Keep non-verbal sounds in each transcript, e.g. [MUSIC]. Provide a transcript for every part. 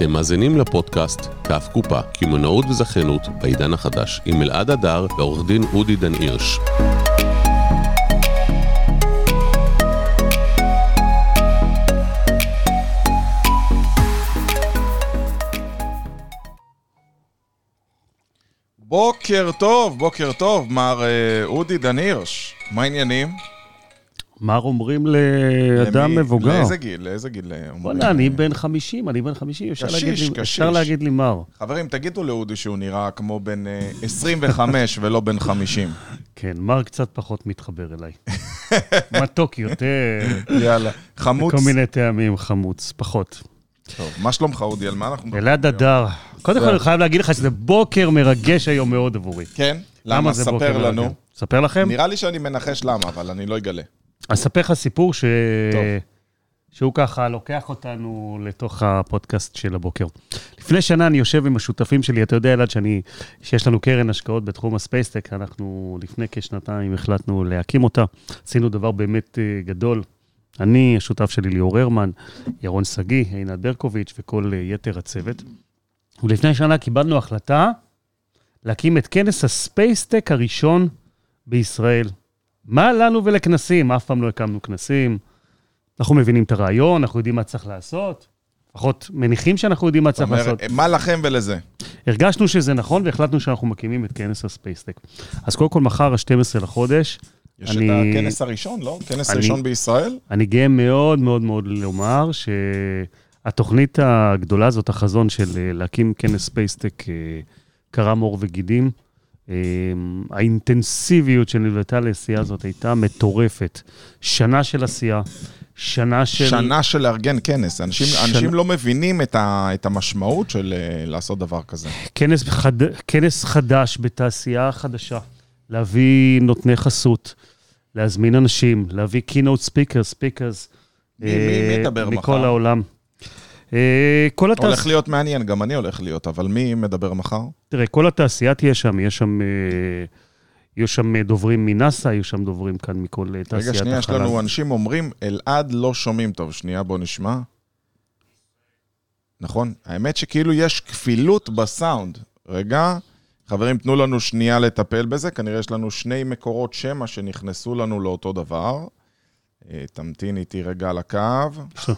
אתם מאזינים לפודקאסט כף קופה, קמעונאות וזכיינות בעידן החדש, עם אלעד הדר ועורך דין אודי דן הירש. בוקר טוב, בוקר טוב, מר אה, אודי דן הירש. מה העניינים? מה אומרים לאדם למי- מבוגר? לאיזה גיל? לאיזה גיל אה, אומרים? וואלה, אני בן 50, אני בן 50, אפשר קשיש, להגיד קשיש. אפשר להגיד לי מר. חברים, תגידו לאודי שהוא נראה כמו בן אה, 25 ולא בן 50. כן, מר קצת פחות מתחבר אליי. מתוק יותר, יאללה. חמוץ. כל מיני טעמים, חמוץ, פחות. טוב, מה שלומך, אודי? על מה אנחנו מדברים? אלעד הדר, קודם כל אני חייב להגיד לך שזה בוקר מרגש היום מאוד עבורי. כן? למה? ספר לנו. ספר לכם? נראה לי שאני מנחש למה, אבל אני לא אגלה. אספר לך סיפור ש... טוב. שהוא ככה לוקח אותנו לתוך הפודקאסט של הבוקר. לפני שנה אני יושב עם השותפים שלי, אתה יודע, אלעד, שאני, שיש לנו קרן השקעות בתחום הספייסטק, אנחנו לפני כשנתיים החלטנו להקים אותה. עשינו דבר באמת אה, גדול. אני, השותף שלי ליאור הרמן, ירון שגיא, עינת ברקוביץ' וכל אה, יתר הצוות. ולפני שנה קיבלנו החלטה להקים את כנס הספייסטק הראשון בישראל. מה לנו ולכנסים? אף פעם לא הקמנו כנסים. אנחנו מבינים את הרעיון, אנחנו יודעים מה צריך לעשות. לפחות מניחים שאנחנו יודעים מה צריך אומרת, לעשות. מה לכם ולזה? הרגשנו שזה נכון והחלטנו שאנחנו מקימים את כנס הספייסטק. אז קודם כל, מחר, ה-12 לחודש, יש אני- את הכנס הראשון, לא? כנס אני- ראשון בישראל? אני גאה מאוד מאוד מאוד לומר שהתוכנית הגדולה הזאת, החזון של אה, להקים כנס ספייסטק, אה, קרם עור וגידים. אה, האינטנסיביות שנלוותה לעשייה הזאת הייתה מטורפת. שנה של עשייה, שנה של... שנה של לארגן כנס. אנשים, שנה- אנשים לא מבינים את, ה, את המשמעות של אה, לעשות דבר כזה. כנס, חד... כנס חדש בתעשייה חדשה, להביא נותני חסות, להזמין אנשים, להביא keynote speakers, speakers. מי- מי- אה, מי ידבר מכל מחר? העולם. אה, כל התעש... הולך להיות מעניין, גם אני הולך להיות, אבל מי מדבר מחר? תראה, כל התעשייה תהיה שם, יש שם, אה, יהיו שם אה, דוברים מנאסא, יהיו שם דוברים כאן מכל תעשיית רגע, החלל. שנייה, יש לנו אנשים אומרים, אלעד לא שומעים טוב. שנייה, בוא נשמע. נכון? האמת שכאילו יש כפילות בסאונד. רגע, חברים, תנו לנו שנייה לטפל בזה. כנראה יש לנו שני מקורות שמע שנכנסו לנו לאותו דבר. תמתין איתי רגע על הקו. בסדר.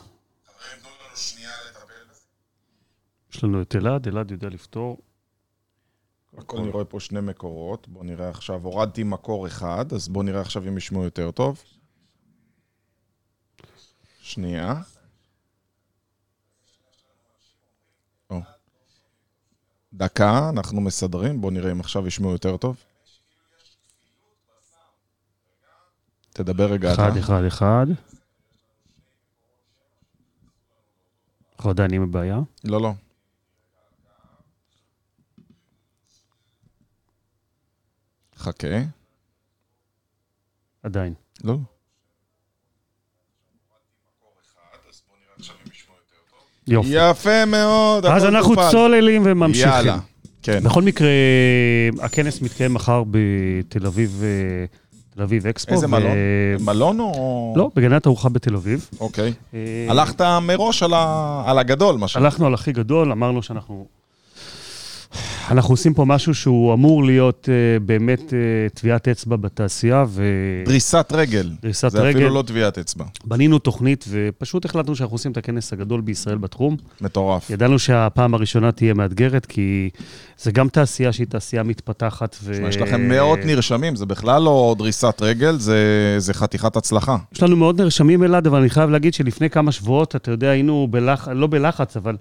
יש לנו את אלעד, אלעד יודע לפתור. הכל אני רואה פה שני מקורות. בואו נראה עכשיו, הורדתי מקור אחד, אז בואו נראה עכשיו אם ישמעו יותר טוב. שנייה. או. דקה, אנחנו מסדרים, בואו נראה אם עכשיו ישמעו יותר טוב. תדבר רגע אתה. אחד, אחד, אחד. אנחנו עדיין עם הבעיה. לא, לא. חכה. עדיין. לא. יופי. יפה מאוד. אז אנחנו טופל. צוללים וממשיכים. יאללה. כן. בכל מקרה, הכנס מתקיים מחר בתל אביב, אה, תל אביב אקספו. איזה ו- מלון? מלון או... לא, בגנת ארוחה בתל אביב. אוקיי. אה, הלכת מראש על ה- על הגדול, מה ש... הלכנו על הכי גדול, אמרנו שאנחנו... אנחנו עושים פה משהו שהוא אמור להיות uh, באמת uh, טביעת אצבע בתעשייה, דריסת רגל. ודריסת זה רגל. אפילו לא טביעת אצבע. בנינו תוכנית ופשוט החלטנו שאנחנו עושים את הכנס הגדול בישראל בתחום. מטורף. ידענו שהפעם הראשונה תהיה מאתגרת, כי זה גם תעשייה שהיא תעשייה מתפתחת. ו... תשמע, יש לכם מאות נרשמים, זה בכלל לא דריסת רגל, זה- זה חתיכת הצלחה. יש לנו מאוד נרשמים אלעד, אבל אני חייב להגיד שלפני כמה שבועות, אתה יודע, היינו בלח... לא בלחץ, אבל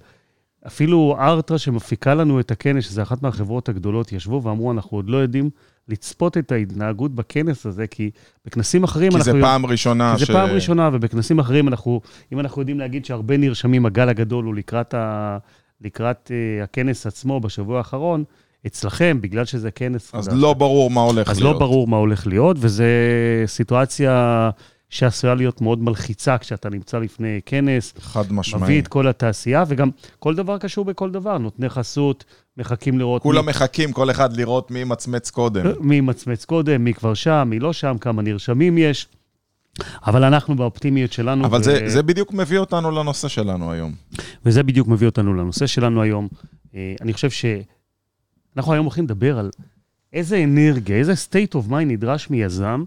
אפילו ארטרה שמפיקה לנו את הכנס, שזו אחת מהחברות הגדולות, ישבו ואמרו, אנחנו עוד לא יודעים לצפות את ההתנהגות בכנס הזה, כי בכנסים אחרים כי אנחנו... זה פעם ראשונה כי זה פעם ראשונה, ובכנסים אחרים אנחנו, אם אנחנו יודעים להגיד שהרבה נרשמים, הגל הגדול הוא לקראת, ה... לקראת uh, הכנס עצמו בשבוע האחרון, אצלכם, בגלל שזה כנס אז חדש, לא ברור מה הולך אז להיות. לא ברור מה הולך להיות, וזו סיטואציה שעשויה להיות מאוד מלחיצה כשאתה נמצא לפני כנס, חד מביא משמעי. את כל התעשייה, וגם כל דבר קשור בכל דבר, נותני חסות, מחכים לראות כולם מחכים, כל אחד לראות מי ימצמץ קודם. מי, מי מצמץ קודם, מי כבר שם, מי לא שם, כמה נרשמים יש. אבל אנחנו באופטימיות שלנו. אבל ו... זה, זה בדיוק מביא אותנו לנושא שלנו היום. וזה בדיוק מביא אותנו לנושא שלנו היום. אה, אני חושב שאנחנו היום הולכים לדבר על איזה אנרגיה, איזה state of mind נדרש מיזם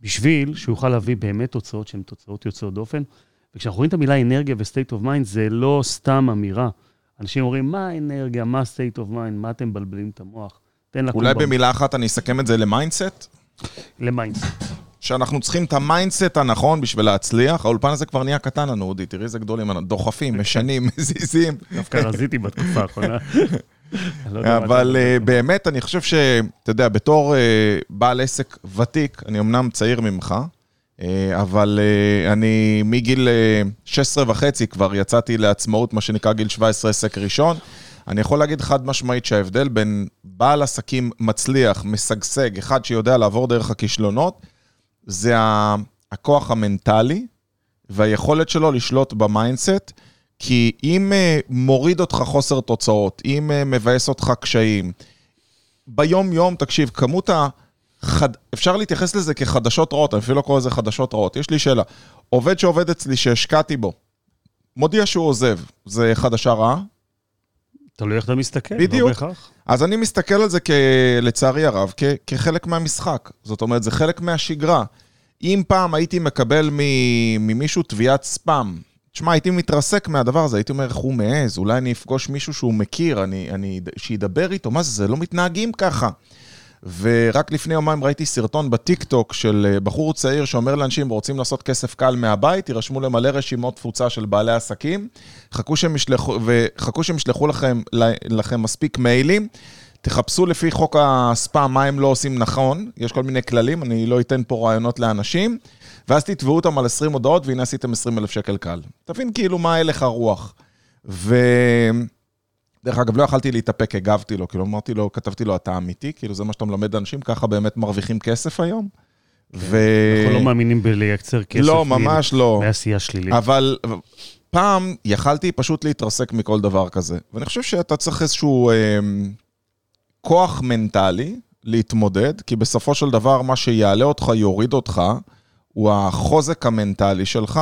בשביל שהוא יוכל להביא באמת תוצאות שהן תוצאות יוצאות דופן. וכשאנחנו רואים את המילה אנרגיה ו-state of mind, זה לא סתם אמירה. אנשים אומרים, מה האנרגיה, מה state of mind, מה אתם מבלבלים את המוח? תן לקום אולי במ- במילה אחת אני אסכם את זה למיינדסט, למיינדסט. שאנחנו צריכים את ה mindset הנכון בשביל להצליח. האולפן הזה כבר נהיה קטן לנו, אודי, תראי איזה גדולים, דוחפים, [LAUGHS] משנים, מזיזים. דווקא רזיתי בתקופה האחרונה. לא אבל אה. באמת, אני חושב שאתה יודע, בתור אה, בעל עסק ותיק, אני אמנם צעיר ממך, אה, אבל אני מגיל אה, 16 וחצי כבר יצאתי לעצמאות, מה שנקרא גיל 17 עסק ראשון. אני יכול להגיד חד משמעית שההבדל בין בעל עסקים מצליח, משגשג, אחד שיודע לעבור דרך הכישלונות, זה הכוח המנטלי והיכולת שלו לשלוט ב mindset. כי אם אה, מוריד אותך חוסר תוצאות, אם אה, מבאס אותך קשיים, ביום-יום, תקשיב, כמות ה... חד... אפשר להתייחס לזה כחדשות רעות, אני אפילו לא קורא לזה חדשות רעות. יש לי שאלה, עובד שעובד אצלי, שהשקעתי בו, מודיע שהוא עוזב, זה חדשה רעה? תלוי איך אתה מסתכל, לא בדיוק. בהכרח. אז אני מסתכל על זה, כ... לצערי הרב, כ... כחלק מהמשחק. זאת אומרת, זה חלק מהשגרה. אם פעם הייתי מקבל מ... ממישהו תביעת ספאם, תשמע, הייתי מתרסק מהדבר הזה, הייתי אומר, איך הוא מעז, אולי אני אפגוש מישהו שהוא מכיר, אני... אני... שידבר איתו, מה זה, זה לא מתנהגים ככה. ורק לפני יומיים ראיתי סרטון בטיקטוק של אה, בחור צעיר שאומר לאנשים, רוצים לעשות כסף קל מהבית, יירשמו למלא רשימות תפוצה של בעלי עסקים, חכו שהם ישלחו, וחכו שהם ישלחו לכם, לכם מספיק מיילים, תחפשו לפי חוק הספאם מה הם לא עושים נכון, יש כל מיני כללים, אני לא אתן פה רעיונות לאנשים, ואז תתבעו אותם על 20 הודעות, והנה עשיתם 20 אלף שקל קל. תבין כאילו מה הלך הרוח. ו... דרך אגב, לא יכלתי להתאפק, הגבתי לו, כאילו אמרתי לו, כתבתי לו, אתה אמיתי? כאילו זה מה שאתה מלמד אנשים, ככה באמת מרוויחים כסף היום? ו... אנחנו לא מאמינים בלייצר כסף. לא, מ- ממש לא. מעשייה שלילית. אבל פעם יכלתי פשוט להתרסק מכל דבר כזה. ואני חושב שאתה צריך איזשהו אה, כוח מנטלי להתמודד, כי בסופו של דבר מה שיעלה אותך, יוריד אותך, הוא החוזק המנטלי שלך,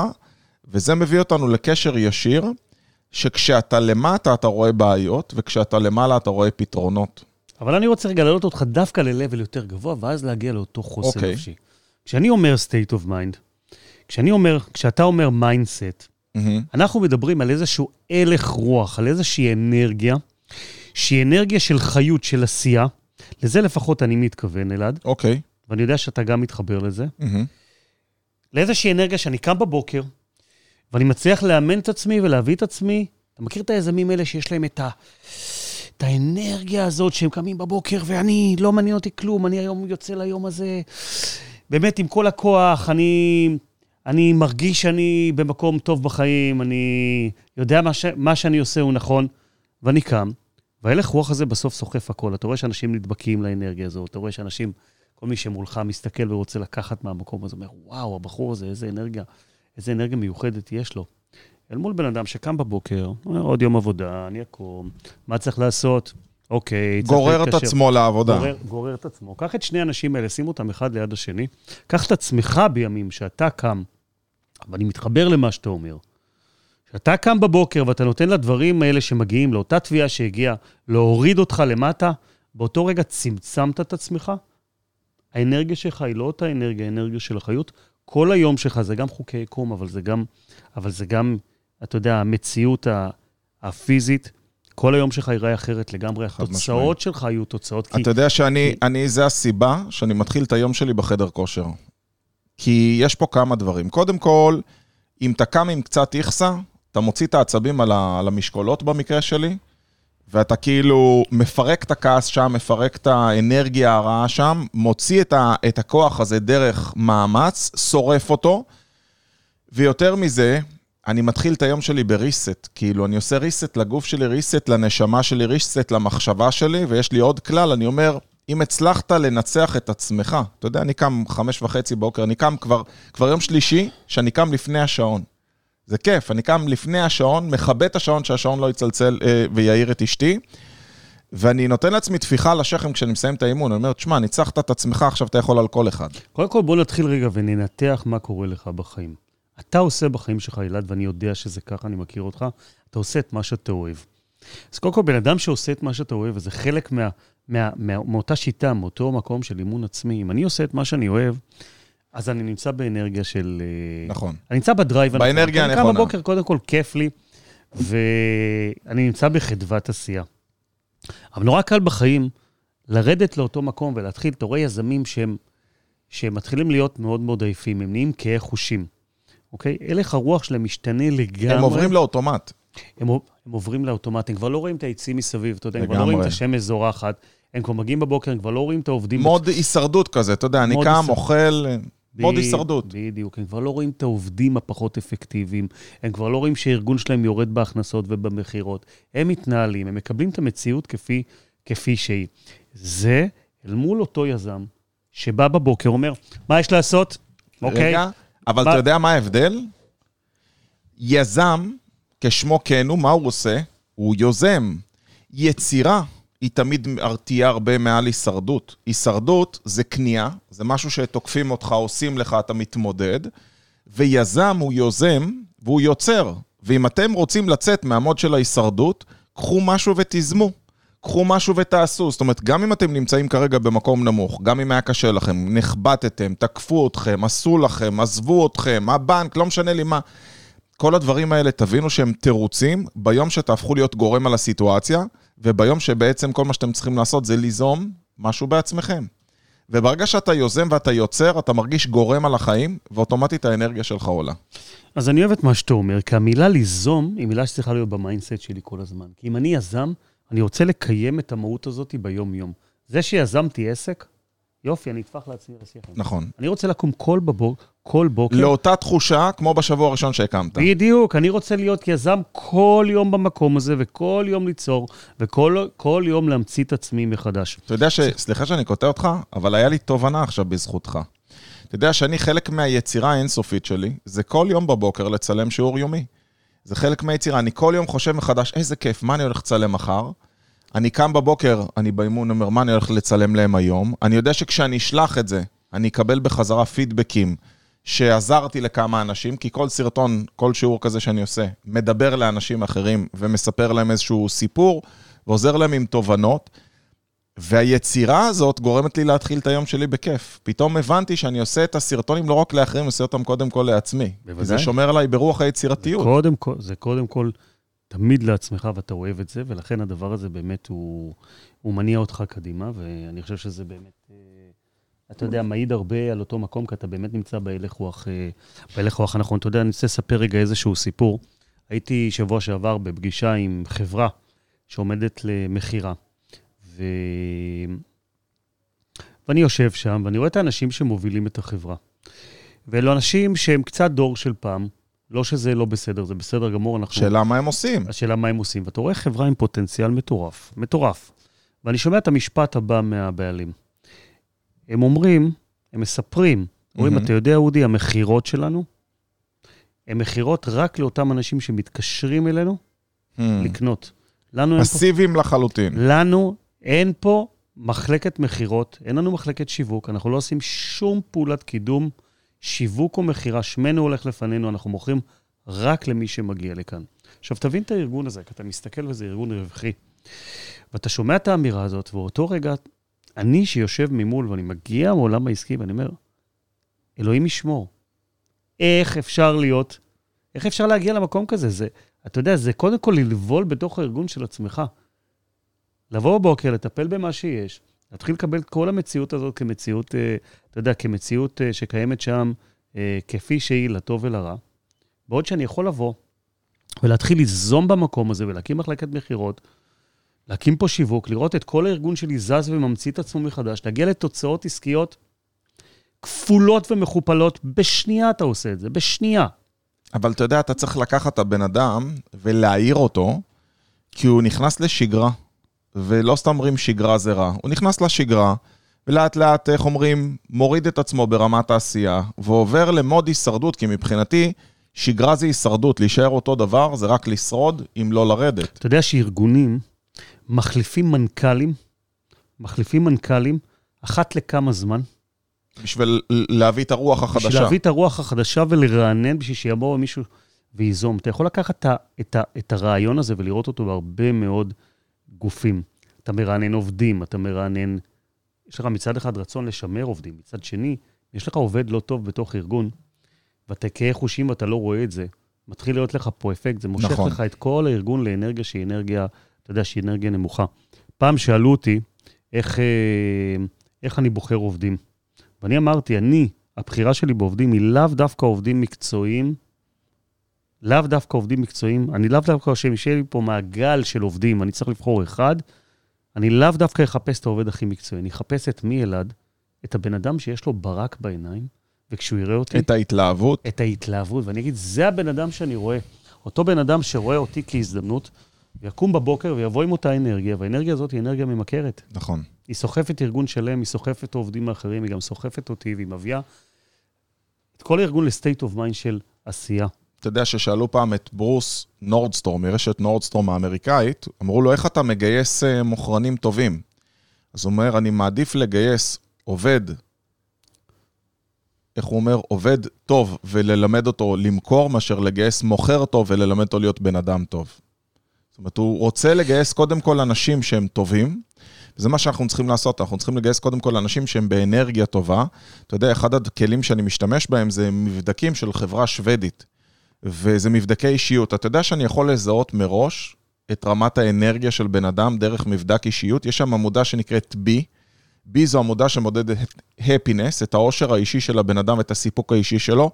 וזה מביא אותנו לקשר ישיר, שכשאתה למטה אתה רואה בעיות, וכשאתה למעלה אתה רואה פתרונות. אבל אני רוצה רגע להעלות אותך דווקא ל-level יותר גבוה, ואז להגיע לאותו חוסן אוקיי. נפשי. כשאני אומר state of mind, כשאני אומר, כשאתה אומר mindset, מהמם. אנחנו מדברים על איזשהו הלך רוח, על איזושהי אנרגיה, שהיא אנרגיה של חיות, של עשייה. לזה לפחות אני מתכוון, אלעד, אוקיי. ואני יודע שאתה גם מתחבר לזה. מהמם. לאיזושהי אנרגיה שאני קם בבוקר, ואני מצליח לאמן את עצמי ולהביא את עצמי. אתה מכיר את היזמים האלה שיש להם את, ה... את האנרגיה הזאת שהם קמים בבוקר, ואני, לא מעניין אותי כלום, אני היום יוצא ליום הזה, באמת עם כל הכוח, אני, אני מרגיש שאני במקום טוב בחיים, אני יודע מה, ש... מה שאני עושה הוא נכון, ואני קם, וההלך רוח הזה בסוף סוחף הכל. אתה רואה שאנשים נדבקים לאנרגיה הזאת, אתה רואה שאנשים, כל מי שמולך מסתכל ורוצה לקחת מהמקום הזה, אומר, וואו, הבחור הזה, איזה אנרגיה, איזה אנרגיה מיוחדת יש לו. אל מול בן אדם שקם בבוקר, אומר, עוד יום עבודה, אני אקום, מה צריך לעשות? אוקיי, צריך גורר את להתקשר. עצמו לעבודה. גורר, גורר את עצמו. קח את שני האנשים האלה, שים אותם אחד ליד השני. קח את עצמך בימים שאתה קם, ואני מתחבר למה שאתה אומר. שאתה קם בבוקר ואתה נותן לדברים האלה שמגיעים, לאותה תביעה שהגיעה, להוריד אותך למטה, באותו רגע צמצמת את עצמך. האנרגיה שלך היא לא אותה אנרגיה, האנרגיה של החיות. כל היום שלך זה גם חוקי יקום, אבל זה גם, אבל זה גם, אתה יודע, המציאות הפיזית. כל היום שלך ייראה אחרת לגמרי. התוצאות. שלך יהיו תוצאות. כי אתה יודע שאני, אני, זה הסיבה שאני מתחיל את היום שלי בחדר כושר. כי יש פה כמה דברים. קודם כל, אם אתה קם עם קצת איכסה, אתה מוציא את העצבים על, ה, על המשקולות במקרה שלי, ואתה כאילו מפרק את הכעס שם, מפרק את האנרגיה הרעה שם, מוציא את, ה, את הכוח הזה דרך מאמץ, שורף אותו, ויותר מזה, אני מתחיל את היום שלי בריסט. כאילו, אני עושה ריסט לגוף שלי, ריסט לנשמה שלי, ריסט למחשבה שלי, ויש לי עוד כלל, אני אומר, אם הצלחת לנצח את עצמך, אתה יודע, אני קם חמש וחצי בוקר, אני קם כבר, כבר יום שלישי, שאני קם לפני השעון. זה כיף, אני קם לפני השעון, מכבה את השעון שהשעון לא יצלצל אה, ויעיר את אשתי, ואני נותן לעצמי טפיחה על השכם כשאני מסיים את האימון, אני אומר, תשמע, ניצחת את עצמך, עכשיו אתה יכול על כל אחד. קודם כל, בוא נתחיל רגע וננתח מה קורה לך בחיים. אתה עושה בחיים שלך, אלעד, ואני יודע שזה ככה, אני מכיר אותך, אתה עושה את מה שאתה אוהב. אז קודם כל, בן אדם שעושה את מה שאתה אוהב, וזה חלק מה, מה, מה, מאותה שיטה, מאותו מקום של אימון עצמי. אם אני עושה את מה שאני אוהב, אז אני נמצא באנרגיה של... אה, נכון. אני נמצא בדרייב. באנרגיה אני הנכונה. קם בבוקר, קודם כל, כיף לי, ואני נמצא בחדוות עשייה. אבל נורא קל בחיים לרדת לאותו מקום ולהתחיל, אתה רואה יזמים שהם, שהם מתחילים להיות מאוד מאוד עייפים, הם נהיים כהי חושים, אוקיי? הלך הרוח שלהם משתנה לגמרי. הם עוברים לאוטומט. הם, הם עוברים לאוטומט, הם כבר לא רואים את העצים מסביב, אתה יודע, הם כבר לא. רואים את השמש זורחת, הם כבר מגיעים בבוקר, הם כבר לא רואים את העובדים. מוד הישרדות כזה, אתה יודע, אני קם, הישרדות. אוכל, מוד הישרדות. בדיוק, הם כבר לא רואים את העובדים הפחות אפקטיביים, הם כבר לא רואים שהארגון שלהם יורד בהכנסות ובמכירות. הם מתנהלים, הם מקבלים את המציאות כפי, כפי שהיא. זה אל מול אותו יזם שבא בבוקר, אומר, מה יש לעשות? אוקיי, רגע, אבל מה- אתה יודע מה ההבדל? יזם, כשמו כן הוא, מה הוא עושה? הוא יוזם. יצירה היא תמיד תהיה הרבה מעל הישרדות. הישרדות זה כניעה, זה משהו שתוקפים אותך, עושים לך, אתה מתמודד, ויזם הוא יוזם והוא יוצר. ואם אתם רוצים לצאת מהמוד של ההישרדות, קחו משהו ותיזמו. קחו משהו ותעשו. זאת אומרת, גם אם אתם נמצאים כרגע במקום נמוך, גם אם היה קשה לכם, נחבטתם, תקפו אתכם, עשו לכם, עזבו אתכם, הבנק, לא משנה לי מה. כל הדברים האלה, תבינו שהם תירוצים ביום שתהפכו להיות גורם על הסיטואציה, וביום שבעצם כל מה שאתם צריכים לעשות זה ליזום משהו בעצמכם. וברגע שאתה יוזם ואתה יוצר, אתה מרגיש גורם על החיים, ואוטומטית האנרגיה שלך עולה. אז אני אוהב את מה שאתה אומר, כי המילה ליזום היא מילה שצריכה להיות ב mindset שלי כל הזמן. כי אם אני יזם, אני רוצה לקיים את המהות הזאת ביום-יום. זה שיזמתי עסק, יופי, אני אטפח לעצמי לשכם. נכון. אני רוצה לקום כל, בבוק, כל בוקר. לאותה תחושה כמו בשבוע הראשון שהקמת. בדיוק, אני רוצה להיות יזם כל יום במקום הזה, וכל יום ליצור, וכל כל יום להמציא את עצמי מחדש. אתה יודע ש... סליחה שאני קוטע אותך, אבל היה לי תובנה עכשיו בזכותך. אתה יודע שאני, חלק מהיצירה האינסופית שלי, זה כל יום בבוקר לצלם שיעור יומי. זה חלק מהיצירה. אני כל יום חושב מחדש, איזה כיף, מה אני הולך לצלם מחר? אני קם בבוקר, אני באימון אומר, מה אני הולך לצלם להם היום? אני יודע שכשאני אשלח את זה, אני אקבל בחזרה פידבקים שעזרתי לכמה אנשים, כי כל סרטון, כל שיעור כזה שאני עושה, מדבר לאנשים אחרים ומספר להם איזשהו סיפור, ועוזר להם עם תובנות. והיצירה הזאת גורמת לי להתחיל את היום שלי בכיף. פתאום הבנתי שאני עושה את הסרטונים לא רק לאחרים, אני עושה אותם קודם כל לעצמי. בוודאי. זה שומר עליי ברוח היצירתיות. קודם כל, זה קודם כל תמיד לעצמך, ואתה אוהב את זה, ולכן הדבר הזה באמת הוא, הוא מניע אותך קדימה, ואני חושב שזה באמת, אה, אתה יודע, מעיד הרבה על אותו מקום, כי אתה באמת נמצא בהלך רוח, אה, בהלך רוח הנכון. אתה יודע, אני רוצה לספר רגע איזשהו סיפור. הייתי שבוע שעבר בפגישה עם חברה שעומדת למכירה, ו... ואני יושב שם, ואני רואה את האנשים שמובילים את החברה. ואלו אנשים שהם קצת דור של פעם, לא שזה לא בסדר, זה בסדר גמור, אנחנו... שאלה מה הם עושים. השאלה מה הם עושים. ואתה רואה חברה עם פוטנציאל מטורף, מטורף. ואני שומע את המשפט הבא מהבעלים. הם אומרים, הם מספרים, אומרים, מהמם. אתה יודע, אודי, המכירות שלנו, הן מכירות רק לאותם אנשים שמתקשרים אלינו Hmm. לקנות. לנו אין פה... פסיביים לחלוטין. לנו אין פה מחלקת מכירות, אין לנו מחלקת שיווק, אנחנו לא עושים שום פעולת קידום, שיווק או מכירה, שמנו הולך לפנינו, אנחנו מוכרים רק למי שמגיע לכאן. עכשיו, תבין את הארגון הזה, כי אתה מסתכל וזה ארגון רווחי. ואתה שומע את האמירה הזאת, ובאותו רגע, אני שיושב ממול ואני מגיע מעולם העסקי ואני אומר, אלוהים ישמור, איך אפשר להיות, איך אפשר להגיע למקום כזה? זה, אתה יודע, זה קודם כל ללבול בתוך הארגון של עצמך. לבוא בבוקר, לטפל במה שיש, להתחיל לקבל את כל המציאות הזאת כמציאות, אה, אתה יודע, כמציאות אה, שקיימת שם, אה, כפי שהיא, לטוב ולרע. בעוד שאני יכול לבוא ולהתחיל ליזום במקום הזה ולהקים מחלקת מכירות, להקים פה שיווק, לראות את כל הארגון שלי זז וממציא את עצמו מחדש, להגיע לתוצאות עסקיות כפולות ומכופלות. בשנייה אתה עושה את זה, בשנייה. אבל אתה יודע, אתה צריך לקחת את הבן אדם ולהעיר אותו, כי הוא נכנס לשגרה, ולא סתם אומרים שגרה זה רע. הוא נכנס לשגרה, ולאט לאט, איך אומרים, מוריד את עצמו ברמת העשייה, ועובר למוד הישרדות, כי מבחינתי, שגרה זה הישרדות, להישאר אותו דבר זה רק לשרוד, אם לא לרדת. אתה יודע שארגונים מחליפים מנכ"לים, מחליפים מנכ"לים אחת לכמה זמן. בשביל להביא את הרוח החדשה. בשביל להביא את הרוח החדשה ולרענן, בשביל שיבוא מישהו וייזום. אתה יכול לקחת את, ה, את, ה, את הרעיון הזה ולראות אותו בהרבה מאוד גופים. אתה מרענן עובדים, אתה מרענן... יש לך מצד אחד רצון לשמר עובדים, מצד שני, יש לך עובד לא טוב בתוך ארגון, ואתה כהה חושים ואתה לא רואה את זה, מתחיל להיות לך פה אפקט, זה מושך נכון. לך את כל הארגון לאנרגיה שהיא אנרגיה, אתה יודע, שהיא אנרגיה נמוכה. פעם שאלו אותי איך, אה, איך אני בוחר עובדים. ואני אמרתי, אני, הבחירה שלי בעובדים היא לאו דווקא עובדים מקצועיים, לאו דווקא עובדים מקצועיים, אני לאו דווקא שיהיה לי פה מעגל של עובדים, אני צריך לבחור אחד, אני לאו דווקא אחפש את העובד הכי מקצועי, אני אחפש את מי אלעד, את הבן אדם שיש לו ברק בעיניים, וכשהוא יראה אותי... את ההתלהבות. את ההתלהבות, ואני אגיד, זה הבן אדם שאני רואה. אותו בן אדם שרואה אותי כהזדמנות, ויקום בבוקר ויבוא עם אותה אנרגיה, והאנרגיה הזאת היא אנרגיה ממכרת. נכון. היא סוחפת ארגון שלם, היא סוחפת עובדים האחרים, היא גם סוחפת אותי, והיא מביאה את כל הארגון ל state of mind של עשייה. אתה יודע ששאלו פעם את ברוס נורדסטרום, מרשת נורדסטרום האמריקאית, אמרו לו, איך אתה מגייס אה, מוכרנים טובים? אז הוא אומר, אני מעדיף לגייס עובד, איך הוא אומר, עובד טוב וללמד אותו למכור, מאשר לגייס מוכר טוב וללמד אותו להיות בן אדם טוב. זאת אומרת, הוא רוצה לגייס קודם כל אנשים שהם טובים, וזה מה שאנחנו צריכים לעשות, אנחנו צריכים לגייס קודם כל אנשים שהם באנרגיה טובה. אתה יודע, אחד הכלים שאני משתמש בהם זה מבדקים של חברה שוודית, וזה מבדקי אישיות. אתה יודע שאני יכול לזהות מראש את רמת האנרגיה של בן אדם דרך מבדק אישיות? יש שם עמודה שנקראת B. B זו עמודה שמודדת הפינס, את העושר האישי של הבן אדם, את הסיפוק האישי שלו,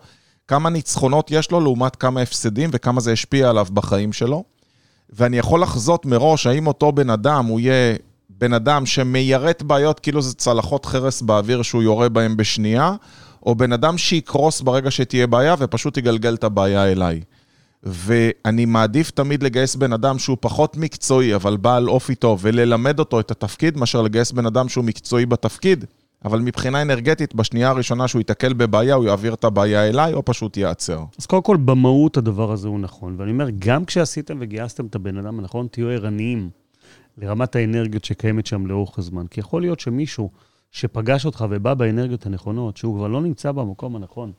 כמה ניצחונות יש לו לעומת כמה הפסדים וכמה זה השפיע עליו בחיים שלו. ואני יכול לחזות מראש האם אותו בן אדם הוא יהיה בן אדם שמיירט בעיות כאילו זה צלחות חרס באוויר שהוא יורה בהם בשנייה, או בן אדם שיקרוס ברגע שתהיה בעיה ופשוט יגלגל את הבעיה אליי. ואני מעדיף תמיד לגייס בן אדם שהוא פחות מקצועי, אבל בעל אופי טוב, וללמד אותו את התפקיד, מאשר לגייס בן אדם שהוא מקצועי בתפקיד, אבל מבחינה אנרגטית, בשנייה הראשונה שהוא ייתקל בבעיה, הוא יעביר את הבעיה אליי, או פשוט ייעצר. אז קודם כל, במהות הדבר הזה הוא נכון. ואני אומר, גם כשעשיתם וגייסתם את הבן אדם הנכון, תהיו ערניים לרמת האנרגיות שקיימת שם לאורך הזמן. כי יכול להיות שמישהו שפגש אותך ובא באנרגיות הנכונות, שהוא כבר לא נמצא במקום הנכון,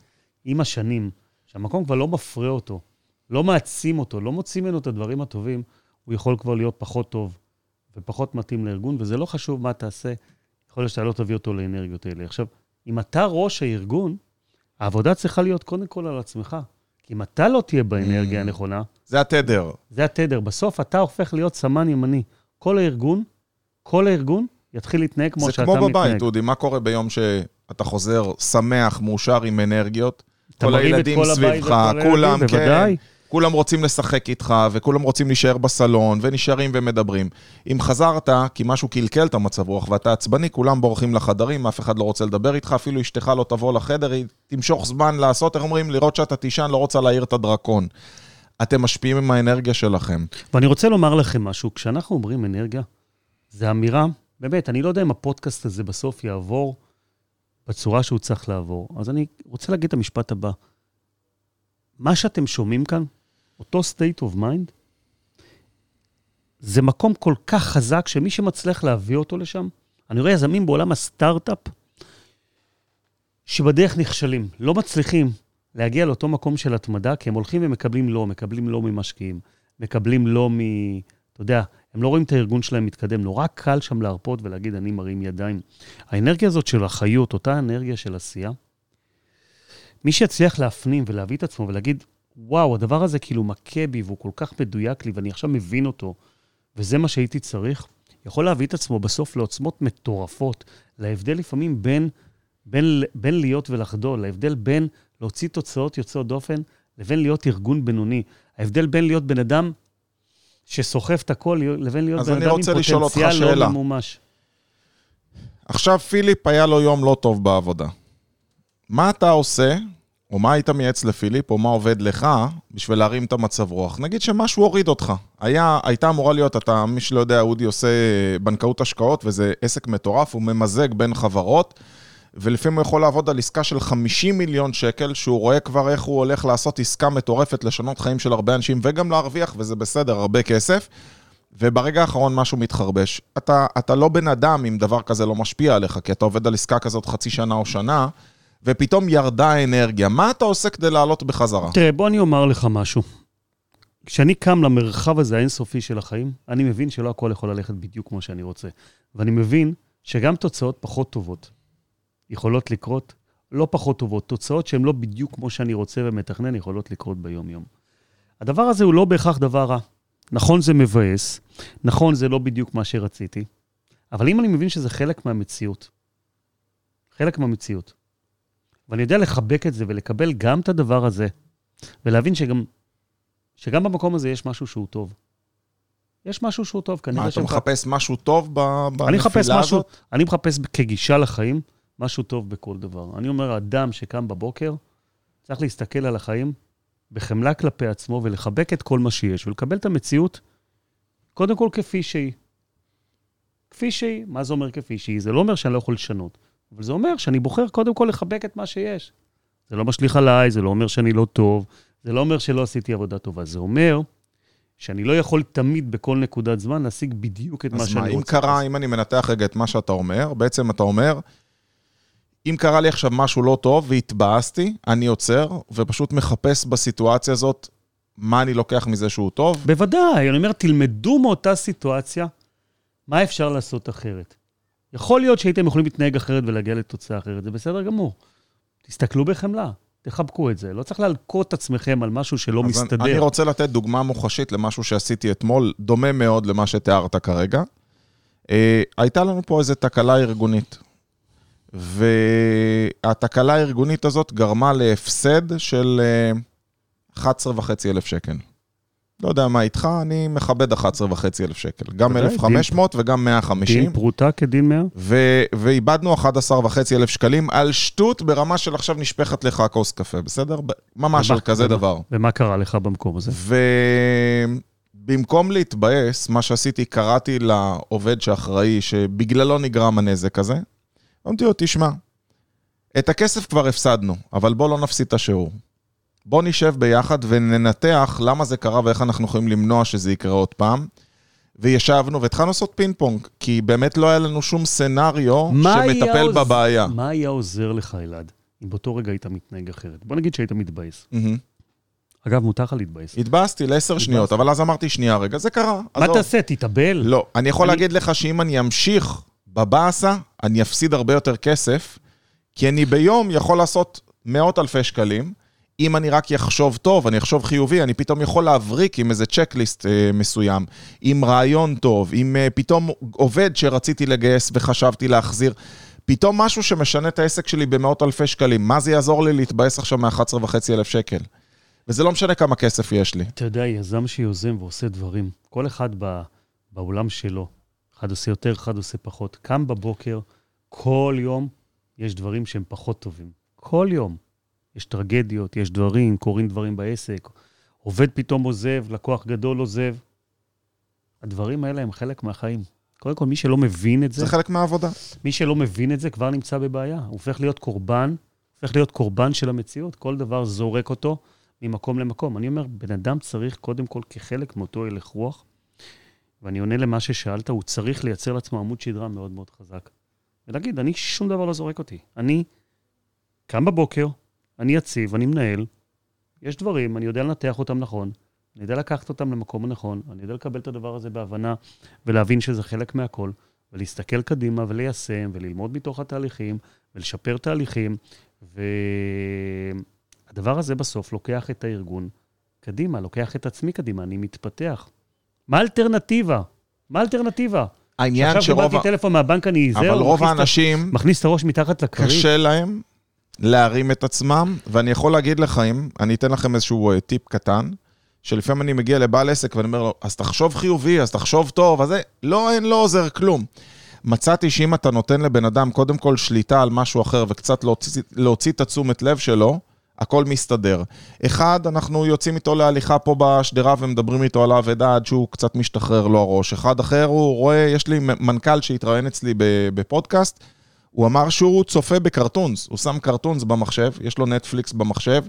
עם השנים, שהמקום כבר לא מפרה אותו, לא מעצים אותו, לא מוציא ממנו את הדברים הטובים, הוא יכול כבר להיות פחות טוב ופחות מתאים לארגון, וזה לא חשוב מה תעשה, יכול להיות שאתה לא תביא אותו לאנרגיות האלה. עכשיו, אם אתה ראש הארגון, העבודה צריכה להיות קודם כל על עצמך. כי אם אתה לא תהיה באנרגיה mm. הנכונה... זה התדר. זה התדר. בסוף אתה הופך להיות סמן ימני. כל הארגון, כל הארגון יתחיל להתנהג כמו שאתה מתנהג. זה כמו בבית, אודי, מה קורה ביום שאתה חוזר שמח, מאושר עם אנרגיות? כל הילדים סביבך, כולם, כן. כולם רוצים לשחק איתך, וכולם רוצים להישאר בסלון, ונשארים ומדברים. אם חזרת, כי משהו קלקל את המצב רוח ואתה עצבני, כולם בורחים לחדרים, אף אחד לא רוצה לדבר איתך, אפילו אשתך לא תבוא לחדר, היא תמשוך זמן לעשות, איך אומרים? לראות שאתה תישן, לא רוצה להעיר את הדרקון. אתם משפיעים עם האנרגיה שלכם. ואני רוצה לומר לכם משהו, כשאנחנו אומרים אנרגיה, זו אמירה, באמת, אני לא יודע אם הפודקאסט הזה בסוף יעבור בצורה שהוא צריך לעבור. אז אני רוצה להגיד את המשפט הבא. מה שאתם שומעים כאן, אותו state of mind, זה מקום כל כך חזק, שמי שמצליח להביא אותו לשם, אני רואה יזמים בעולם הסטארט-אפ, שבדרך נכשלים, לא מצליחים להגיע לאותו מקום של התמדה, כי הם הולכים ומקבלים לא, מקבלים לא ממשקיעים, מקבלים לא מ... אתה יודע, הם לא רואים את הארגון שלהם מתקדם, נורא קל שם להרפות ולהגיד, אני מרים ידיים. האנרגיה הזאת של החיות, אותה אנרגיה של עשייה, מי שיצליח להפנים ולהביא את עצמו ולהגיד, וואו, הדבר הזה כאילו מכה בי והוא כל כך מדויק לי ואני עכשיו מבין אותו, וזה מה שהייתי צריך, יכול להביא את עצמו בסוף לעוצמות מטורפות, להבדל לפעמים בין, בין, בין להיות ולחדול, להבדל בין להוציא תוצאות יוצאות דופן לבין להיות ארגון בינוני. ההבדל בין להיות בן אדם שסוחב את הכל לבין להיות בן אדם עם פוטנציאל לא ממומש. עכשיו פיליפ היה לו יום לא טוב בעבודה. מה אתה עושה או מה היית מייעץ לפיליפ, או מה עובד לך, בשביל להרים את המצב רוח? נגיד שמשהו הוריד אותך. היה, הייתה אמורה להיות, אתה, מי שלא יודע, אודי עושה בנקאות השקעות, וזה עסק מטורף, הוא ממזג בין חברות, ולפעמים הוא יכול לעבוד על עסקה של 50 מיליון שקל, שהוא רואה כבר איך הוא הולך לעשות עסקה מטורפת, לשנות חיים של הרבה אנשים, וגם להרוויח, וזה בסדר, הרבה כסף. וברגע האחרון משהו מתחרבש. אתה, אתה לא בן אדם אם דבר כזה לא משפיע עליך, כי אתה עובד על עסקה כזאת חצי שנה או שנה, ופתאום ירדה האנרגיה. מה אתה עושה כדי לעלות בחזרה? תראה, בוא אני אומר לך משהו. כשאני קם למרחב הזה האינסופי של החיים, אני מבין שלא הכל יכול ללכת בדיוק כמו שאני רוצה. ואני מבין שגם תוצאות פחות טובות יכולות לקרות, לא פחות טובות. תוצאות שהן לא בדיוק כמו שאני רוצה ומתכנן יכולות לקרות ביום-יום. הדבר הזה הוא לא בהכרח דבר רע. נכון, זה מבאס, נכון, זה לא בדיוק מה שרציתי, אבל אם אני מבין שזה חלק מהמציאות, חלק מהמציאות, ואני יודע לחבק את זה ולקבל גם את הדבר הזה, ולהבין שגם, שגם במקום הזה יש משהו שהוא טוב. יש משהו שהוא טוב, כנראה מה, אתה מחפש משהו טוב ב- אני מחפש בנפילה משהו, הזאת? אני מחפש כגישה לחיים, משהו טוב בכל דבר. אני אומר, אדם שקם בבוקר, צריך להסתכל על החיים בחמלה כלפי עצמו ולחבק את כל מה שיש, ולקבל את המציאות, קודם כל כפי שהיא. כפי שהיא. מה זה אומר כפי שהיא? זה לא אומר שאני לא יכול לשנות, אבל זה אומר שאני בוחר קודם כל לחבק את מה שיש. זה לא משליך עליי, זה לא אומר שאני לא טוב, זה לא אומר שלא עשיתי עבודה טובה, זה אומר שאני לא יכול תמיד בכל נקודת זמן להשיג בדיוק את מה אז שאני מה, רוצה. אם קרה, אם אני מנתח רגע את מה שאתה אומר, בעצם אתה אומר, אם קרה לי עכשיו משהו לא טוב והתבאסתי, אני עוצר ופשוט מחפש בסיטואציה הזאת מה אני לוקח מזה שהוא טוב. בוודאי, אני אומר, תלמדו מאותה סיטואציה מה אפשר לעשות אחרת. יכול להיות שהייתם יכולים להתנהג אחרת ולהגיע לתוצאה אחרת, זה בסדר גמור. תסתכלו בחמלה, תחבקו את זה. לא צריך להלקות את עצמכם על משהו שלא אז מסתדר. אני רוצה לתת דוגמה מוחשית למשהו שעשיתי אתמול, דומה מאוד למה שתיארת כרגע. אה, הייתה לנו פה איזו תקלה ארגונית. והתקלה הארגונית הזאת גרמה להפסד של אה, 11.5 אלף שקל. לא יודע מה איתך, אני מכבד 11.5 אלף שקל. גם ודאי, 1,500 וגם 150. דין פרוטה כדין מאה? ו- ואיבדנו 11.5 אלף שקלים על שטות ברמה של עכשיו נשפכת לך כוס קפה, בסדר? ממש על כזה דבר. ומה קרה לך במקום הזה? ובמקום להתבאס, מה שעשיתי, קראתי לעובד שאחראי, שבגללו נגרם הנזק הזה, אמרתי לו, תשמע, את הכסף כבר הפסדנו, אבל בוא לא נפסיד את השיעור. בוא נשב ביחד וננתח למה זה קרה ואיך אנחנו יכולים למנוע שזה יקרה עוד פעם. וישבנו והתחלנו לעשות פינג פונג, כי באמת לא היה לנו שום היה שמטפל עוז- בבעיה. מה היה עוזר לך, אלעד, אם באותו רגע היית מתנהג אחרת? בוא נגיד שהיית מתבאס. מהמם. אגב, מותר לך להתבאס. התבאסתי לעשר שניות, אבל אז אמרתי, שנייה רגע, זה קרה. מה עזוב." תעשה, תתאבל? לא, אני יכול אני- להגיד לך שאם אני אמשיך בבאסה, אני אפסיד הרבה יותר כסף, כי אני ביום יכול לעשות מאות אלפי שקלים. אם אני רק יחשוב טוב, אני אחשוב חיובי, אני פתאום יכול להבריק עם איזה צ'קליסט אה, מסוים, עם רעיון טוב, עם אה, פתאום עובד שרציתי לגייס וחשבתי להחזיר. פתאום משהו שמשנה את העסק שלי במאות אלפי שקלים. מה זה יעזור לי להתבאס עכשיו מ-11.5 אלף שקל? וזה לא משנה כמה כסף יש לי. אתה יודע, יזם שיוזם ועושה דברים, כל אחד ב, בעולם שלו, אחד עושה יותר, אחד עושה פחות. קם בבוקר, כל יום יש דברים שהם פחות טובים. כל יום. יש טרגדיות, יש דברים, קורים דברים בעסק, עובד פתאום עוזב, לקוח גדול עוזב. הדברים האלה הם חלק מהחיים. קודם כל, מי שלא מבין את זה, זה חלק מהעבודה. מי שלא מבין את זה כבר נמצא בבעיה. הוא הופך להיות קורבן, הופך להיות קורבן של המציאות. כל דבר זורק אותו ממקום למקום. אני אומר, בן אדם צריך קודם כל כחלק מאותו הלך רוח, ואני עונה למה ששאלת, הוא צריך לייצר לעצמו עמוד שדרה מאוד מאוד חזק. ולהגיד, אני, שום דבר לא זורק אותי. אני קם בבוקר, אני יציב, אני מנהל, יש דברים, אני יודע לנתח אותם נכון, אני יודע לקחת אותם למקום הנכון, אני יודע לקבל את הדבר הזה בהבנה ולהבין שזה חלק מהכל, ולהסתכל קדימה וליישם וללמוד מתוך התהליכים ולשפר תהליכים, והדבר הזה בסוף לוקח את הארגון קדימה, לוקח את עצמי קדימה, אני מתפתח. מה האלטרנטיבה? מה האלטרנטיבה? העניין שרוב... קיבלתי טלפון מהבנק, אני זהו, אבל רוב האנשים, מכניס את הראש מתחת לכרית. קשה להם להרים את עצמם, ואני יכול להגיד לכם, אני אתן לכם איזשהו אה, טיפ קטן, שלפעמים אני מגיע לבעל עסק ואני אומר לו, אז תחשוב חיובי, אז תחשוב טוב, אז זה, לא, אין, לא עוזר כלום. מצאתי שאם אתה נותן לבן אדם קודם כל שליטה על משהו אחר וקצת להוציא, להוציא את התשומת לב שלו, הכל מסתדר. אחד, אנחנו יוצאים איתו להליכה פה בשדרה ומדברים איתו על האבדה עד שהוא קצת משתחרר לו הראש. אחד אחר, הוא רואה, יש לי מנכ"ל שהתראיין אצלי בפודקאסט, הוא אמר שהוא צופה בקרטונס, הוא שם קרטונס במחשב, יש לו נטפליקס במחשב,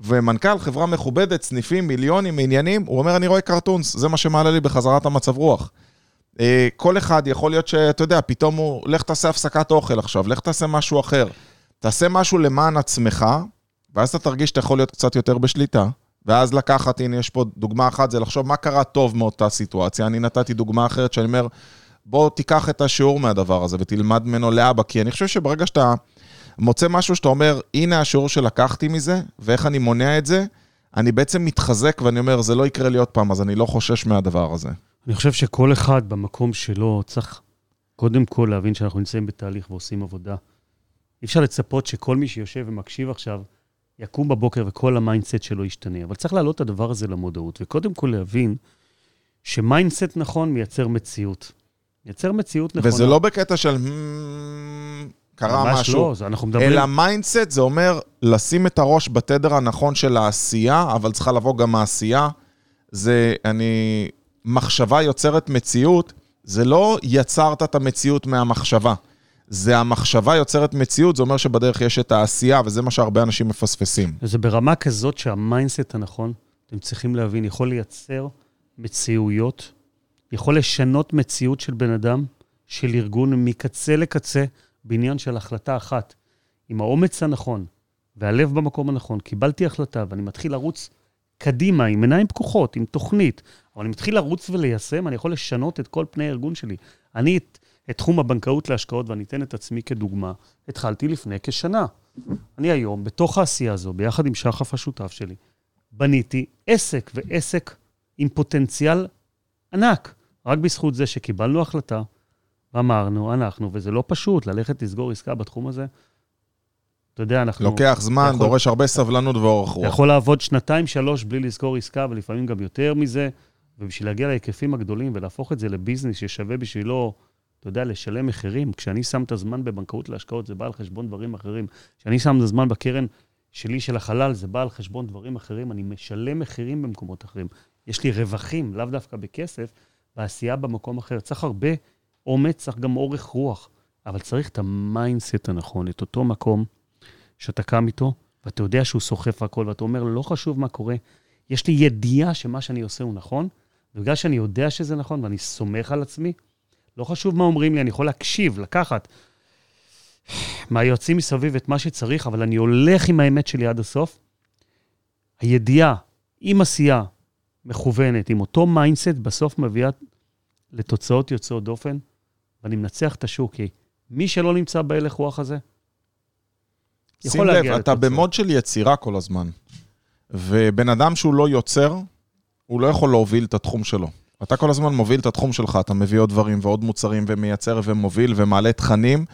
ומנכ"ל חברה מכובדת, סניפים, מיליונים, עניינים, הוא אומר, אני רואה קרטונס, זה מה שמעלה לי בחזרת המצב רוח. אה, כל אחד יכול להיות שאתה יודע, פתאום הוא, לך תעשה הפסקת אוכל עכשיו, לך תעשה משהו אחר. תעשה משהו למען עצמך, ואז אתה תרגיש שאתה יכול להיות קצת יותר בשליטה. ואז לקחת, הנה, יש פה דוגמה אחת, זה לחשוב מה קרה טוב מאותה סיטואציה. אני נתתי דוגמה אחרת שאני אומר, בוא תיקח את השיעור מהדבר הזה ותלמד ממנו להבא, כי אני חושב שברגע שאתה מוצא משהו שאתה אומר, הנה השיעור שלקחתי מזה, ואיך אני מונע את זה, אני בעצם מתחזק ואני אומר, זה לא יקרה לי עוד פעם, אז אני לא חושש מהדבר הזה. אני חושב שכל אחד במקום שלו צריך קודם כל להבין שאנחנו נמצאים בתהליך ועושים עבודה. אי אפשר לצפות שכל מי שיושב ומקשיב עכשיו, יקום בבוקר וכל ה mindset שלו ישתנה. אבל צריך להעלות את הדבר הזה למודעות, וקודם כל להבין ש mindset נכון מייצר מציאות. מייצר מציאות נכונה. וזה לא בקטע של "הממ, קרה ממש משהו, לא, אנחנו מדברים... אלא mindset זה אומר לשים את הראש בתדר הנכון של העשייה, אבל צריכה לבוא גם העשייה. זה, אני, מחשבה יוצרת מציאות, זה לא יצרת את המציאות מהמחשבה. זה המחשבה יוצרת מציאות, זה אומר שבדרך יש את העשייה, וזה מה שהרבה אנשים מפספסים. זה ברמה כזאת שה mindset הנכון, אתם צריכים להבין, יכול לייצר מציאויות, יכול לשנות מציאות של בן אדם, של ארגון, מקצה לקצה, בעניין של החלטה אחת. עם האומץ הנכון והלב במקום הנכון, קיבלתי החלטה ואני מתחיל לרוץ קדימה, עם עיניים פקוחות, עם תוכנית, אבל אני מתחיל לרוץ וליישם, אני יכול לשנות את כל פני הארגון שלי. אני את, את תחום הבנקאות להשקעות, ואני אתן את עצמי כדוגמה, התחלתי לפני כשנה. אני היום, בתוך העשייה הזו, ביחד עם שחף השותף שלי, בניתי עסק, ועסק עם פוטנציאל ענק. רק בזכות זה שקיבלנו החלטה, ואמרנו, אנחנו, וזה לא פשוט, ללכת לסגור עסקה בתחום הזה. אתה יודע, אנחנו... לוקח זמן, יכול- דורש הרבה סבלנות ואורך אתה רוח. יכול לעבוד שנתיים, שלוש בלי לזכור עסקה, ולפעמים גם יותר מזה, ובשביל להגיע להיקפים הגדולים ולהפוך את זה לביזנס ששווה בשבילו, אתה יודע, לשלם מחירים. כשאני שם את הזמן בבנקאות להשקעות, זה בא על חשבון דברים אחרים. כשאני שם את הזמן בקרן שלי של החלל, זה בא על חשבון דברים אחרים. אני משלם מחירים במקומות אחרים. יש לי רווחים, לאו דווקא בכסף, בעשייה במקום אחר. צריך הרבה אומץ, צריך גם אורך רוח, אבל צריך את ה mindset הנכון, את אותו מקום שאתה קם איתו, ואתה יודע שהוא סוחף הכל, ואתה אומר, לא חשוב מה קורה, יש לי ידיעה שמה שאני עושה הוא נכון, ובגלל שאני יודע שזה נכון ואני סומך על עצמי, לא חשוב מה אומרים לי, אני יכול להקשיב, לקחת מהיועצים מסביב את מה שצריך, אבל אני הולך עם האמת שלי עד הסוף. הידיעה, עם עשייה מכוונת, עם אותו mindset, בסוף מביאה לתוצאות יוצאות דופן, ואני מנצח את השוק, כי מי שלא נמצא בהלך רוח הזה, שים יכול לב, להגיע אתה לתוצאות. ב mode של יצירה כל הזמן. ובן אדם שהוא לא יוצר, הוא לא יכול להוביל את התחום שלו. אתה כל הזמן מוביל את התחום שלך, אתה מביא עוד דברים ועוד מוצרים ומייצר ומוביל ומעלה תכנים,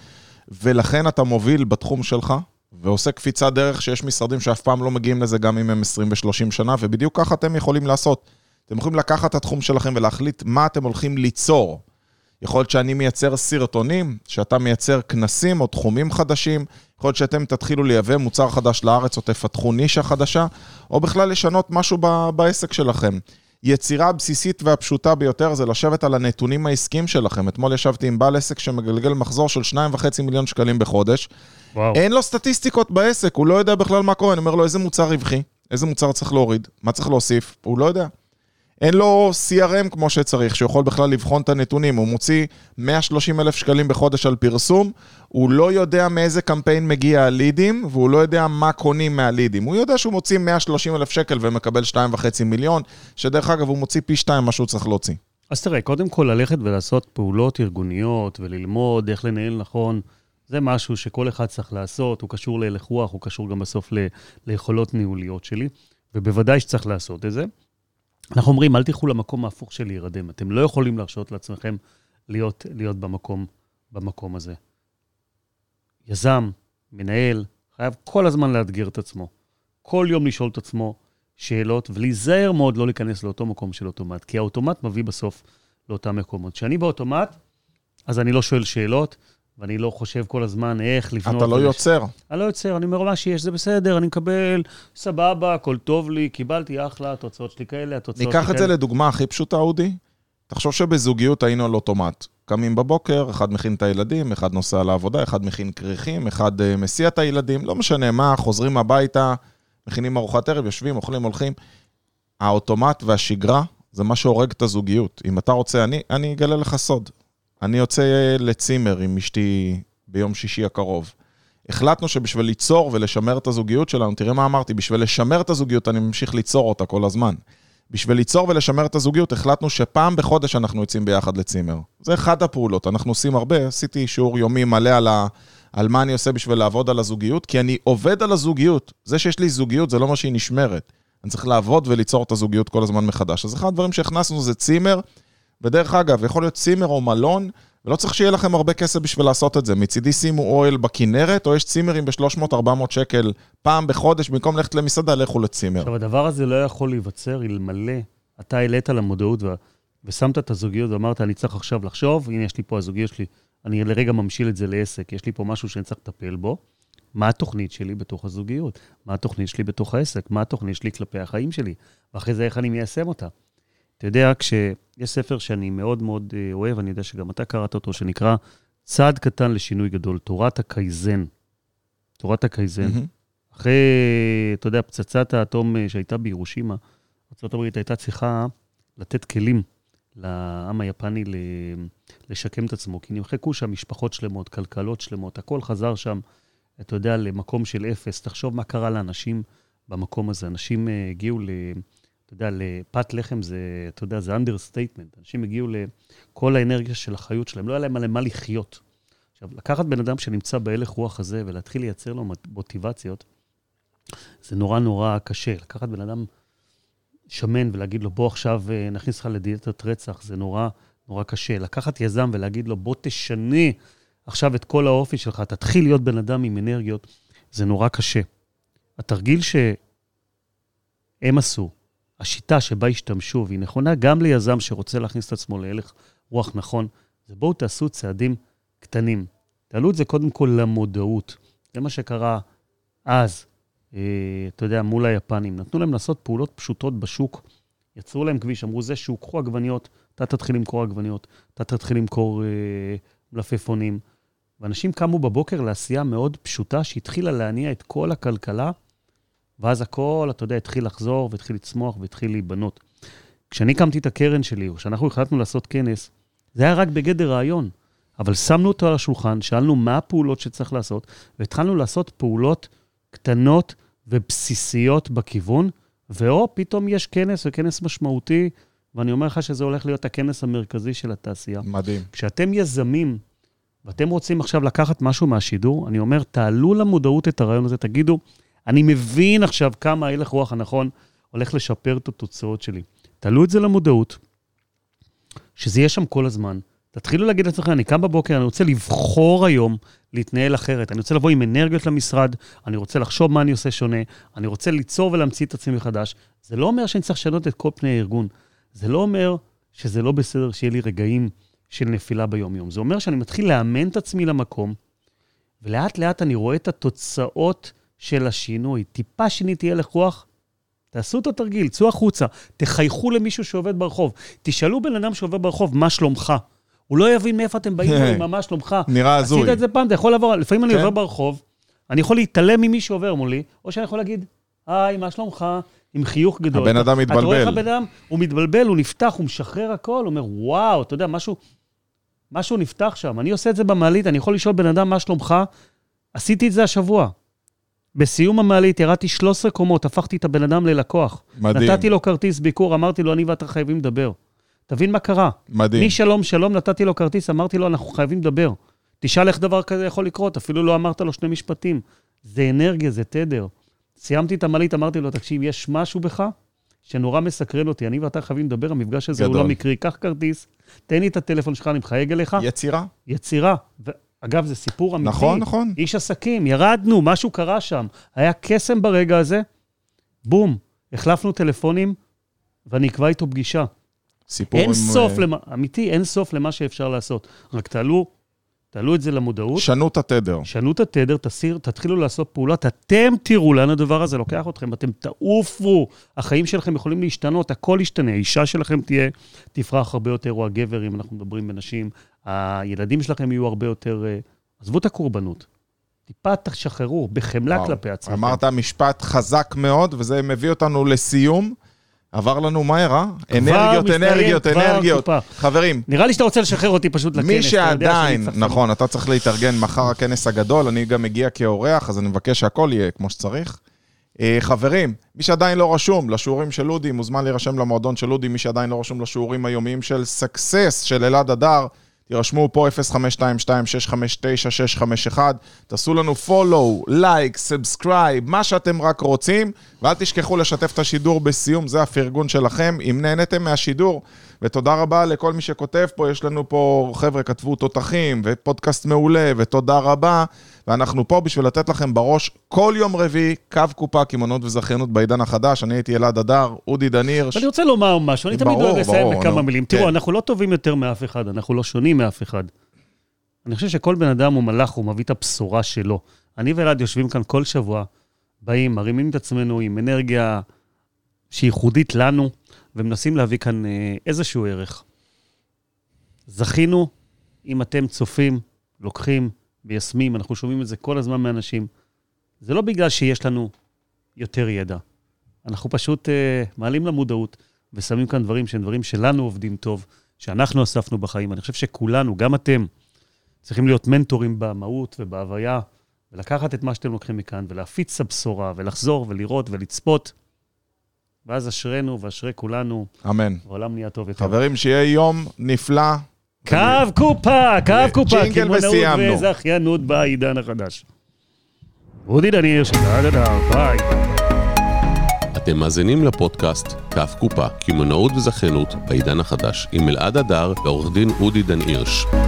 ולכן אתה מוביל בתחום שלך, ועושה קפיצת דרך שיש משרדים שאף פעם לא מגיעים לזה גם אם הם 20 ו-30 שנה, ובדיוק ככה אתם יכולים לעשות. אתם יכולים לקחת את התחום שלכם ולהחליט מה אתם הולכים ליצור. יכול להיות שאני מייצר סרטונים, שאתה מייצר כנסים או תחומים חדשים, יכול להיות שאתם תתחילו לייבא מוצר חדש לארץ או תפתחו נישה חדשה, או בכלל לשנות משהו ב- בעסק שלכם. יצירה הבסיסית והפשוטה ביותר זה לשבת על הנתונים העסקיים שלכם. אתמול ישבתי עם בעל עסק שמגלגל מחזור של 2.5 מיליון שקלים בחודש. וואו. אין לו סטטיסטיקות בעסק, הוא לא יודע בכלל מה קורה. אני אומר לו, איזה מוצר רווחי? איזה מוצר צריך להוריד? מה צריך להוסיף? הוא לא יודע. אין לו CRM כמו שצריך, שיכול בכלל לבחון את הנתונים. הוא מוציא 130 אלף שקלים בחודש על פרסום, הוא לא יודע מאיזה קמפיין מגיע הלידים, והוא לא יודע מה קונים מהלידים. הוא יודע שהוא מוציא 130 אלף שקל ומקבל 2.5 מיליון, שדרך אגב, הוא מוציא פי 2 מה שהוא צריך להוציא. אז תראה, קודם כל ללכת ולעשות פעולות ארגוניות וללמוד איך לנהל נכון, זה משהו שכל אחד צריך לעשות, הוא קשור להלך רוח, הוא קשור גם בסוף ל- ליכולות ניהוליות שלי, ובוודאי שצריך לעשות את זה. אנחנו אומרים, אל תלכו למקום ההפוך של להירדם. אתם לא יכולים להרשות לעצמכם להיות, להיות במקום, במקום הזה. יזם, מנהל, חייב כל הזמן לאתגר את עצמו. כל יום לשאול את עצמו שאלות, ולהיזהר מאוד לא להיכנס לאותו מקום של אוטומט, כי האוטומט מביא בסוף לאותם מקומות. כשאני באוטומט, אז אני לא שואל שאלות, ואני לא חושב כל הזמן איך לבנות... אתה לא ולש- יוצר. אני לא יוצר, אני אומר, מה שיש זה בסדר, אני מקבל, סבבה, הכל טוב לי, קיבלתי אחלה, התוצאות שלי כאלה, התוצאות שלי כאלה. ניקח את זה לדוגמה הכי פשוטה, אודי. תחשוב שבזוגיות היינו על אוטומט. קמים בבוקר, אחד מכין את הילדים, אחד נוסע לעבודה, אחד מכין כריכים, אחד אה, מסיע את הילדים, לא משנה מה, חוזרים הביתה, מכינים ארוחת ערב, יושבים, אוכלים, הולכים. האוטומט והשגרה זה מה שהורג את הזוגיות. אם אתה רוצה, אני, אני אגלה לך סוד. אני יוצא לצימר עם אשתי ביום שישי הקרוב. החלטנו שבשביל ליצור ולשמר את הזוגיות שלנו, תראה מה אמרתי, בשביל לשמר את הזוגיות אני ממשיך ליצור אותה כל הזמן. בשביל ליצור ולשמר את הזוגיות, החלטנו שפעם בחודש אנחנו יוצאים ביחד לצימר. זה אחת הפעולות, אנחנו עושים הרבה, עשיתי שיעור יומי מלא על, ה, על מה אני עושה בשביל לעבוד על הזוגיות, כי אני עובד על הזוגיות. זה שיש לי זוגיות זה לא מה שהיא נשמרת. אני צריך לעבוד וליצור את הזוגיות כל הזמן מחדש. אז אחד הדברים שהכנסנו זה צימר, ודרך אגב, יכול להיות צימר או מלון, ולא צריך שיהיה לכם הרבה כסף בשביל לעשות את זה. מצידי שימו אוהל בכנרת, או יש צימרים ב-300-400 שקל פעם בחודש, במקום ללכת למסעדה, לכו לצימר. עכשיו, הדבר הזה לא יכול להיווצר אלמלא אתה העלית למודעות ו... ושמת את הזוגיות ואמרת, אני צריך עכשיו לחשוב, הנה, יש לי פה הזוגיות שלי, אני לרגע ממשיל את זה לעסק, יש לי פה משהו שאני צריך לטפל בו. מה התוכנית שלי בתוך הזוגיות? מה התוכנית שלי בתוך העסק? מה התוכנית שלי כלפי החיים שלי? ואחרי זה, איך אני מיישם אותה? אתה יודע, כשיש ספר שאני מאוד מאוד אה, אוהב, אני יודע שגם אתה קראת אותו, שנקרא צעד קטן לשינוי גדול, תורת הקייזן. תורת הקייזן. Mm-hmm. אחרי, אתה יודע, פצצת האטום אה, שהייתה בירושימה, ארה"ב הייתה צריכה לתת כלים לעם היפני לשקם את עצמו, כי נמחקו שם משפחות שלמות, כלכלות שלמות, הכל חזר שם, אתה יודע, למקום של אפס. תחשוב מה קרה לאנשים במקום הזה. אנשים אה, הגיעו ל... יודע, לפת לחם זה, אתה יודע, זה understatement. אנשים הגיעו לכל האנרגיה של החיות שלהם, לא היה להם למה לחיות. עכשיו, לקחת בן אדם שנמצא בהלך רוח הזה ולהתחיל לייצר לו מוטיבציות, זה נורא נורא קשה. לקחת בן אדם שמן ולהגיד לו, בוא עכשיו אה, נכניס לך לדיאטת רצח, זה נורא נורא קשה. לקחת יזם ולהגיד לו, בוא תשנה עכשיו את כל האופי שלך, תתחיל להיות בן אדם עם אנרגיות, זה נורא קשה. התרגיל שהם עשו, השיטה שבה השתמשו, והיא נכונה גם ליזם שרוצה להכניס את עצמו להלך רוח נכון, זה בואו תעשו צעדים קטנים. תעלו את זה קודם כל למודעות. זה מה שקרה אז, אה, אתה יודע, מול היפנים. נתנו להם לעשות פעולות פשוטות בשוק, יצרו להם כביש, אמרו, זה שוק, קחו עגבניות, אתה תתחיל למכור עגבניות, אתה תתחיל למכור אה, מלפפונים. ואנשים קמו בבוקר לעשייה מאוד פשוטה, שהתחילה להניע את כל הכלכלה, ואז הכל, אתה יודע, התחיל לחזור, והתחיל לצמוח, והתחיל להיבנות. כשאני הקמתי את הקרן שלי, או כשאנחנו החלטנו לעשות כנס, זה היה רק בגדר רעיון. אבל שמנו אותו על השולחן, שאלנו מה הפעולות שצריך לעשות, והתחלנו לעשות פעולות קטנות ובסיסיות בכיוון, ואו, פתאום יש כנס, וכנס משמעותי, ואני אומר לך שזה הולך להיות הכנס המרכזי של התעשייה. מדהים. כשאתם יזמים, ואתם רוצים עכשיו לקחת משהו מהשידור, אני אומר, תעלו למודעות את הרעיון הזה, תגידו, אני מבין עכשיו כמה הלך רוח הנכון הולך לשפר את התוצאות שלי. תעלו את זה למודעות, שזה יהיה שם כל הזמן. תתחילו להגיד לעצמכם, אני קם בבוקר, אני רוצה לבחור היום להתנהל אחרת. אני רוצה לבוא עם אנרגיות למשרד, אני רוצה לחשוב מה אני עושה שונה, אני רוצה ליצור ולהמציא את עצמי מחדש. זה לא אומר שאני צריך לשנות את כל פני הארגון. זה לא אומר שזה לא בסדר שיהיה לי רגעים של נפילה ביום-יום. זה אומר שאני מתחיל לאמן את עצמי למקום, ולאט-לאט אני רואה את התוצאות של השינוי. טיפה שיניתי הלך רוח, תעשו את התרגיל, צאו החוצה, תחייכו למישהו שעובד ברחוב. תשאלו בן אדם שעובד ברחוב, מה שלומך? הוא לא יבין מאיפה אתם באים, עם מה שלומך. נראה הזוי. עשית את זה פעם, אתה יכול לעבור, לפעמים אני כן. עובר ברחוב, אני יכול להתעלם ממי שעובר מולי, או שאני יכול להגיד, היי, מה שלומך? עם חיוך גדול. הבן אדם מתבלבל. אתה רואה איך הבן אדם, הוא מתבלבל, הוא נפתח, הוא משחרר הכל, הוא אומר, וואו, אתה יודע, משהו, משהו נפתח שם. אני עושה את זה במעלית, אני יכול לשאול בן אדם, מה שלומך? עשיתי את זה השבוע. בסיום המעלית ירדתי 13 קומות, הפכתי את הבן אדם ללקוח. מדהים. נתתי לו כרטיס ביקור, אמרתי לו, אני ואתה חייבים לדבר. תבין מה קרה. מדהים. משלום שלום נתתי לו כרטיס, אמרתי לו, אנחנו חייבים לדבר. תשאל איך דבר כזה יכול לקרות, אפילו לא אמרת לו שני משפטים. זה אנרגיה, זה תדר. סיימתי את המעלית, אמרתי לו, תקשיב, יש משהו בך שנורא מסקרן אותי, אני ואתה חייבים לדבר, המפגש הזה גדול. הוא לא מקרי, קח כרטיס, תן לי את הטלפון שלך, אני מחייג אליך. יצירה. יצירה. ו- אגב, זה סיפור אמיתי. נכון, נכון. איש עסקים, ירדנו, משהו קרה שם. היה קסם ברגע הזה, בום, החלפנו טלפונים, ואני אקבע איתו פגישה. סיפור אין עם... סוף, אה, למה, אמיתי, אין סוף למה שאפשר לעשות. רק תעלו, תעלו את זה למודעות. שנו את התדר. שנו את התדר, תסיר, תתחילו לעשות פעולות, אתם תראו לאן הדבר הזה לוקח אתכם, אתם תעופו, החיים שלכם יכולים להשתנות, הכל ישתנה, האישה שלכם תהיה, תפרח הרבה יותר, או הגבר, אם אנחנו מדברים בנשים, הילדים שלכם יהיו הרבה יותר... אה, עזבו את הקורבנות. טיפה תשחררו, בחמלה וואו, כלפי עצמכם. אמרת משפט חזק מאוד, וזה מביא אותנו לסיום. עבר לנו מהר, אה? אנרגיות, מסתיים, אנרגיות, אנרגיות. קופה. חברים, נראה לי שאתה רוצה לשחרר אותי פשוט לכנס. מי אתה שעדיין, צריך- נכון, אתה צריך להתארגן מחר הכנס הגדול, אני גם מגיע כאורח, אז אני מבקש שהכל יהיה כמו שצריך. אה, חברים, מי שעדיין לא רשום לשיעורים של אודי, מוזמן להירשם למועדון של אודי, מי שעדיין לא רשום לשיעורים היומיים של סקסס של אלעד הדר, תירשמו פה 0522-659-651, תעשו לנו follow, לייק, subscribe, מה שאתם רק רוצים, ואל תשכחו לשתף את השידור בסיום, זה הפרגון שלכם. אם נהניתם מהשידור, ותודה רבה לכל מי שכותב פה, יש לנו פה, חבר'ה, כתבו תותחים, ופודקאסט מעולה, ותודה רבה. ואנחנו פה בשביל לתת לכם בראש כל יום רביעי, קו קופה, קמעונות וזכיינות בעידן החדש. אני הייתי אלעד הדר, אודי דניר. ואני רוצה לומר משהו, אני תמיד אוהב לסיים בכמה מילים. כן. תראו, אנחנו לא טובים יותר מאף אחד, אנחנו לא שונים מאף אחד. אני חושב שכל בן אדם הוא מלאך, הוא מביא את הבשורה שלו. אני ואלעד יושבים כאן כל שבוע, באים, מרימים את עצמנו עם אנרגיה שהיא ייחודית לנו, ומנסים להביא כאן אה, איזשהו ערך. זכינו, אם אתם צופים, לוקחים, מיישמים, אנחנו שומעים את זה כל הזמן מאנשים. זה לא בגלל שיש לנו יותר ידע. אנחנו פשוט אה, מעלים למודעות ושמים כאן דברים שהם דברים שלנו עובדים טוב, שאנחנו אספנו בחיים. אני חושב שכולנו, גם אתם, צריכים להיות מנטורים במהות ובהוויה, ולקחת את מה שאתם לוקחים מכאן, ולהפיץ את הבשורה, ולחזור ולראות ולצפות. ואז אשרינו ואשרי כולנו, אמן. העולם נהיה טוב יותר. חברים, שיהיה יום נפלא. קו קופה, קו קופה, ג'ינגל וסיימנו. וזכיינות בעידן החדש. אודי דניר, שדה דדה, ביי. אתם מאזינים לפודקאסט כף קופה, קמעונאות וזכיינות בעידן החדש, עם אלעד הדר ועורך דין אודי דן הירש.